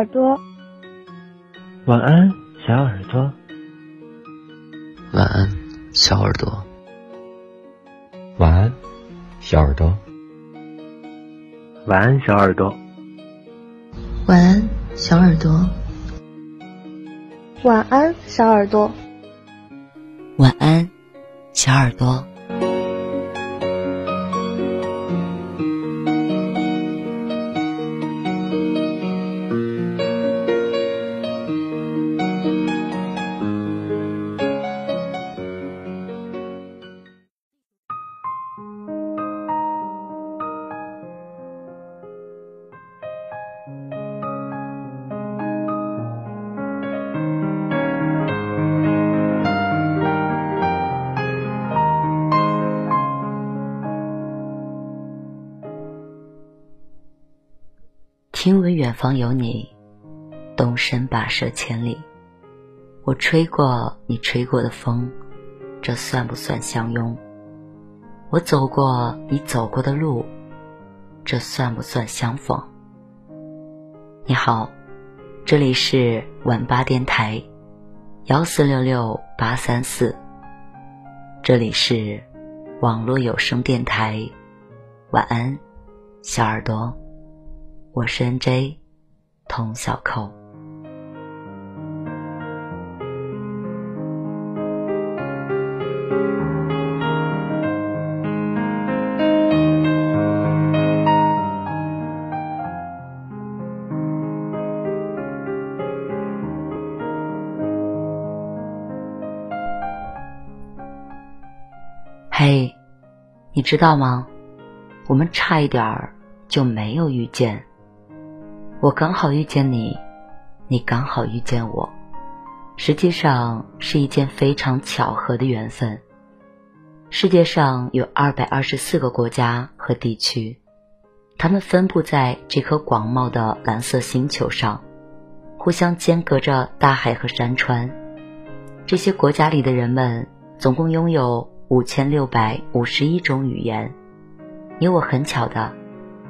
耳朵。晚安，小耳朵。晚安，小耳朵。晚安，小耳朵。晚安，小耳朵。晚安，小耳朵。晚安，小耳朵。晚安，小耳朵。方有你，动身跋涉千里。我吹过你吹过的风，这算不算相拥？我走过你走过的路，这算不算相逢？你好，这里是晚八电台，幺四六六八三四。这里是网络有声电台，晚安，小耳朵。我是 N.J. 童小扣。嘿，你知道吗？我们差一点儿就没有遇见。我刚好遇见你，你刚好遇见我，实际上是一件非常巧合的缘分。世界上有二百二十四个国家和地区，它们分布在这颗广袤的蓝色星球上，互相间隔着大海和山川。这些国家里的人们总共拥有五千六百五十一种语言。你我很巧的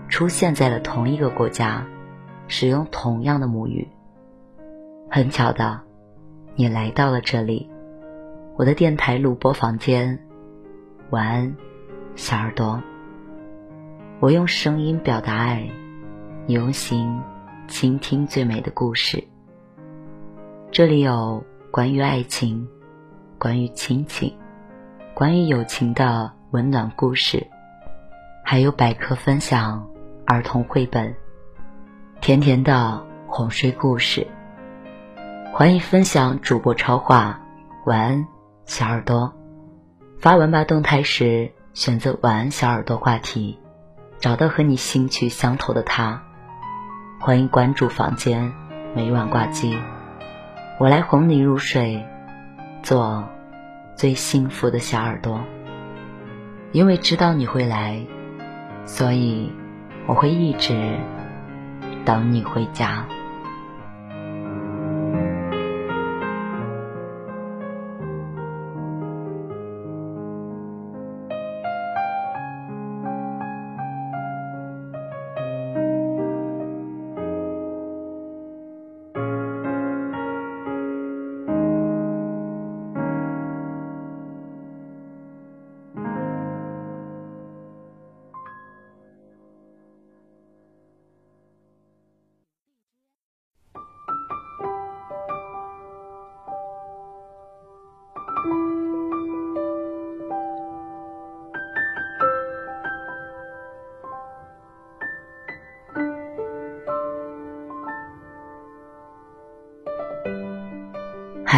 出现在了同一个国家。使用同样的母语。很巧的，你来到了这里，我的电台录播房间。晚安，小耳朵。我用声音表达爱，你用心倾听最美的故事。这里有关于爱情、关于亲情、关于友情的温暖故事，还有百科分享、儿童绘本。甜甜的哄睡故事，欢迎分享主播超话。晚安，小耳朵。发文吧动态时，选择晚安小耳朵话题，找到和你兴趣相投的他。欢迎关注房间，每晚挂机，我来哄你入睡，做最幸福的小耳朵。因为知道你会来，所以我会一直。等你回家。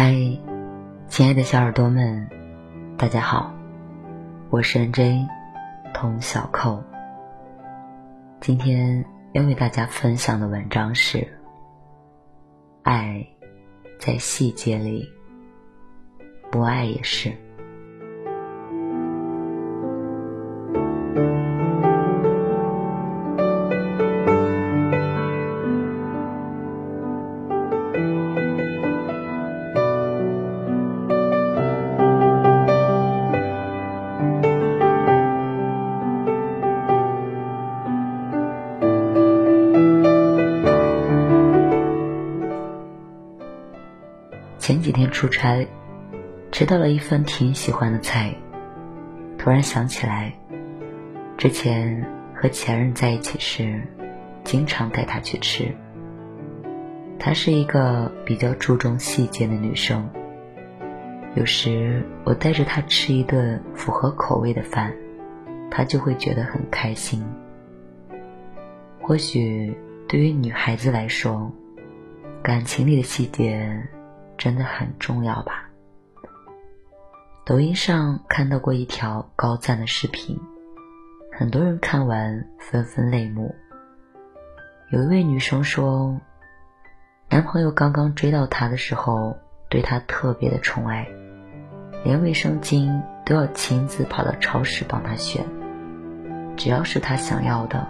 嗨，亲爱的小耳朵们，大家好，我是 N.J. 童小扣。今天要为大家分享的文章是《爱在细节里》，不爱也是。前几天出差，吃到了一份挺喜欢的菜，突然想起来，之前和前任在一起时，经常带他去吃。她是一个比较注重细节的女生，有时我带着她吃一顿符合口味的饭，她就会觉得很开心。或许对于女孩子来说，感情里的细节真的很重要吧。抖音上看到过一条高赞的视频，很多人看完纷纷泪目。有一位女生说，男朋友刚刚追到她的时候，对她特别的宠爱，连卫生巾都要亲自跑到超市帮她选，只要是她想要的，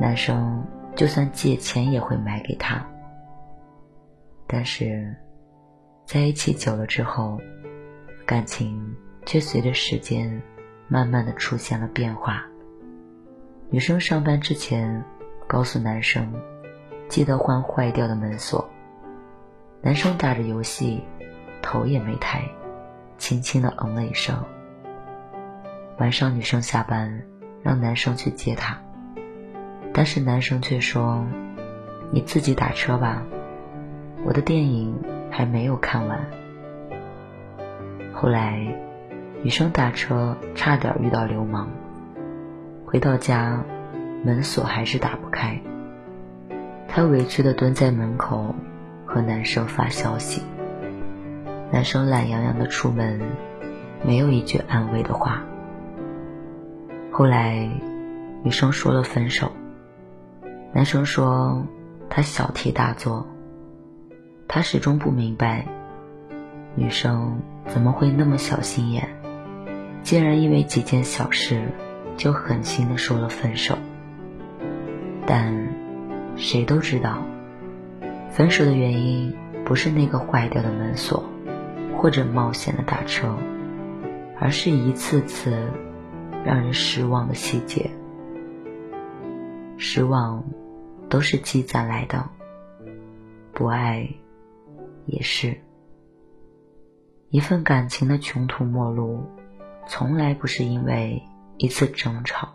男生就算借钱也会买给她。但是，在一起久了之后，感情却随着时间慢慢的出现了变化。女生上班之前告诉男生，记得换坏掉的门锁。男生打着游戏，头也没抬，轻轻的嗯了一声。晚上女生下班，让男生去接她，但是男生却说：“你自己打车吧。”我的电影还没有看完。后来，女生打车差点遇到流氓。回到家，门锁还是打不开。她委屈的蹲在门口，和男生发消息。男生懒洋洋的出门，没有一句安慰的话。后来，女生说了分手。男生说他小题大做。他始终不明白，女生怎么会那么小心眼，竟然因为几件小事就狠心的说了分手。但谁都知道，分手的原因不是那个坏掉的门锁，或者冒险的打车，而是一次次让人失望的细节。失望都是积攒来的，不爱。也是，一份感情的穷途末路，从来不是因为一次争吵、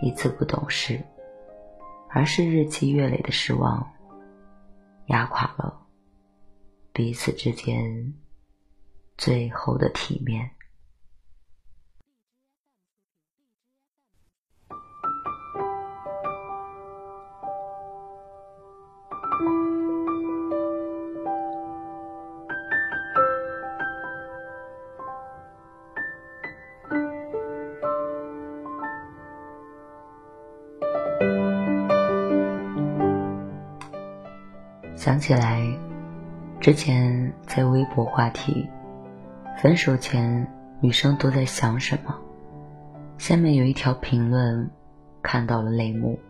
一次不懂事，而是日积月累的失望，压垮了彼此之间最后的体面。想起来，之前在微博话题“分手前女生都在想什么”，下面有一条评论，看到了泪目。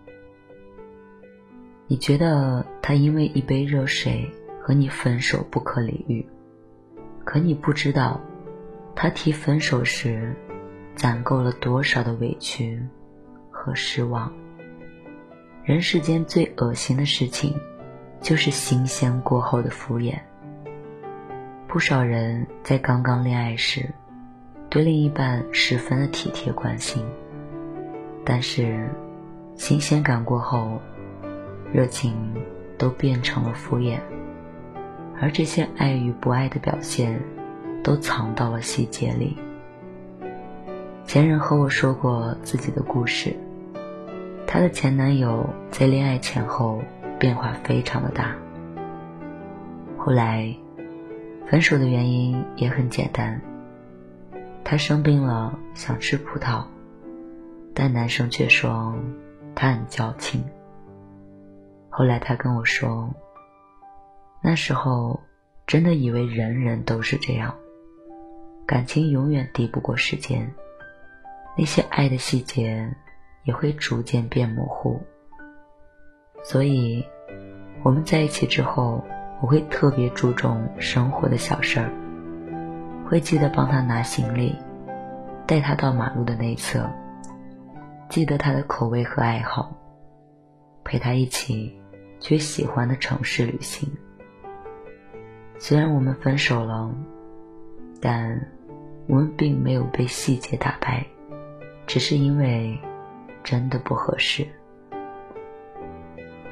你觉得他因为一杯热水和你分手不可理喻，可你不知道，他提分手时，攒够了多少的委屈和失望。人世间最恶心的事情。就是新鲜过后的敷衍。不少人在刚刚恋爱时，对另一半十分的体贴关心，但是新鲜感过后，热情都变成了敷衍，而这些爱与不爱的表现，都藏到了细节里。前任和我说过自己的故事，她的前男友在恋爱前后。变化非常的大。后来，分手的原因也很简单。他生病了，想吃葡萄，但男生却说他很矫情。后来他跟我说，那时候真的以为人人都是这样，感情永远敌不过时间，那些爱的细节也会逐渐变模糊。所以，我们在一起之后，我会特别注重生活的小事儿，会记得帮他拿行李，带他到马路的那侧，记得他的口味和爱好，陪他一起去喜欢的城市旅行。虽然我们分手了，但我们并没有被细节打败，只是因为真的不合适。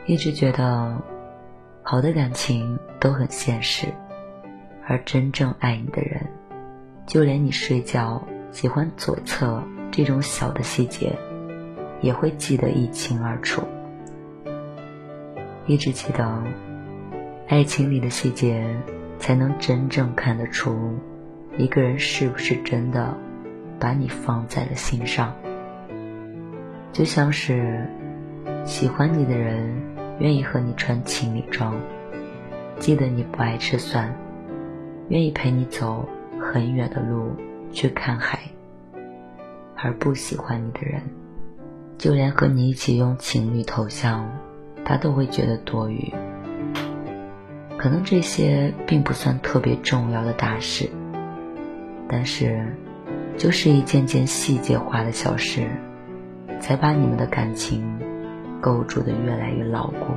一直觉得，好的感情都很现实，而真正爱你的人，就连你睡觉喜欢左侧这种小的细节，也会记得一清二楚。一直记得，爱情里的细节。才能真正看得出，一个人是不是真的把你放在了心上。就像是喜欢你的人愿意和你穿情侣装，记得你不爱吃蒜，愿意陪你走很远的路去看海；而不喜欢你的人，就连和你一起用情侣头像，他都会觉得多余。可能这些并不算特别重要的大事，但是，就是一件件细节化的小事，才把你们的感情构筑的越来越牢固。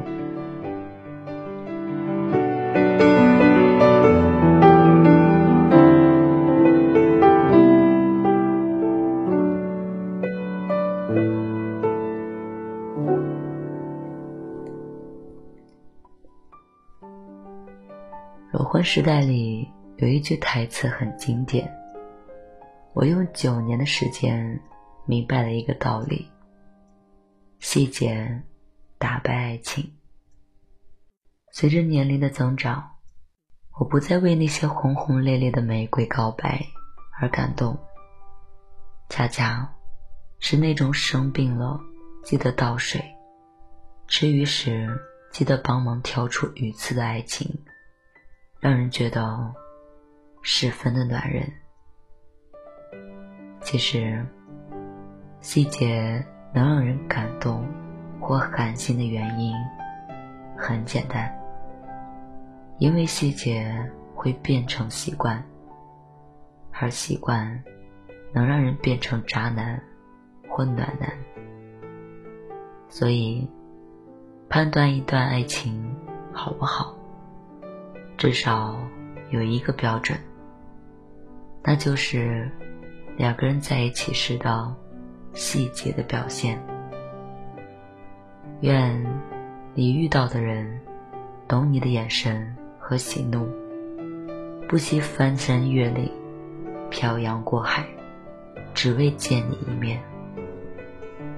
裸婚时代里有一句台词很经典。我用九年的时间明白了一个道理：细节打败爱情。随着年龄的增长，我不再为那些轰轰烈烈的玫瑰告白而感动，恰恰是那种生病了记得倒水，吃鱼时记得帮忙挑出鱼刺的爱情。让人觉得十分的暖人。其实，细节能让人感动或寒心的原因很简单，因为细节会变成习惯，而习惯能让人变成渣男或暖男。所以，判断一段爱情好不好？至少有一个标准，那就是两个人在一起时的细节的表现。愿你遇到的人懂你的眼神和喜怒，不惜翻山越岭、漂洋过海，只为见你一面；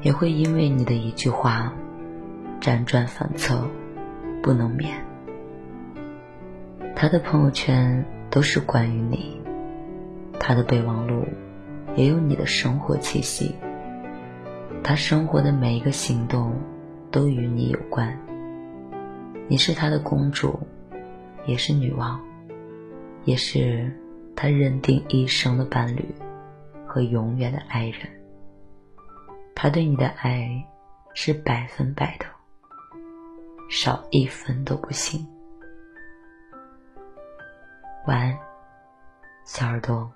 也会因为你的一句话辗转反侧，不能眠。他的朋友圈都是关于你，他的备忘录也有你的生活气息。他生活的每一个行动都与你有关。你是他的公主，也是女王，也是他认定一生的伴侣和永远的爱人。他对你的爱是百分百的，少一分都不行。晚安，小耳朵。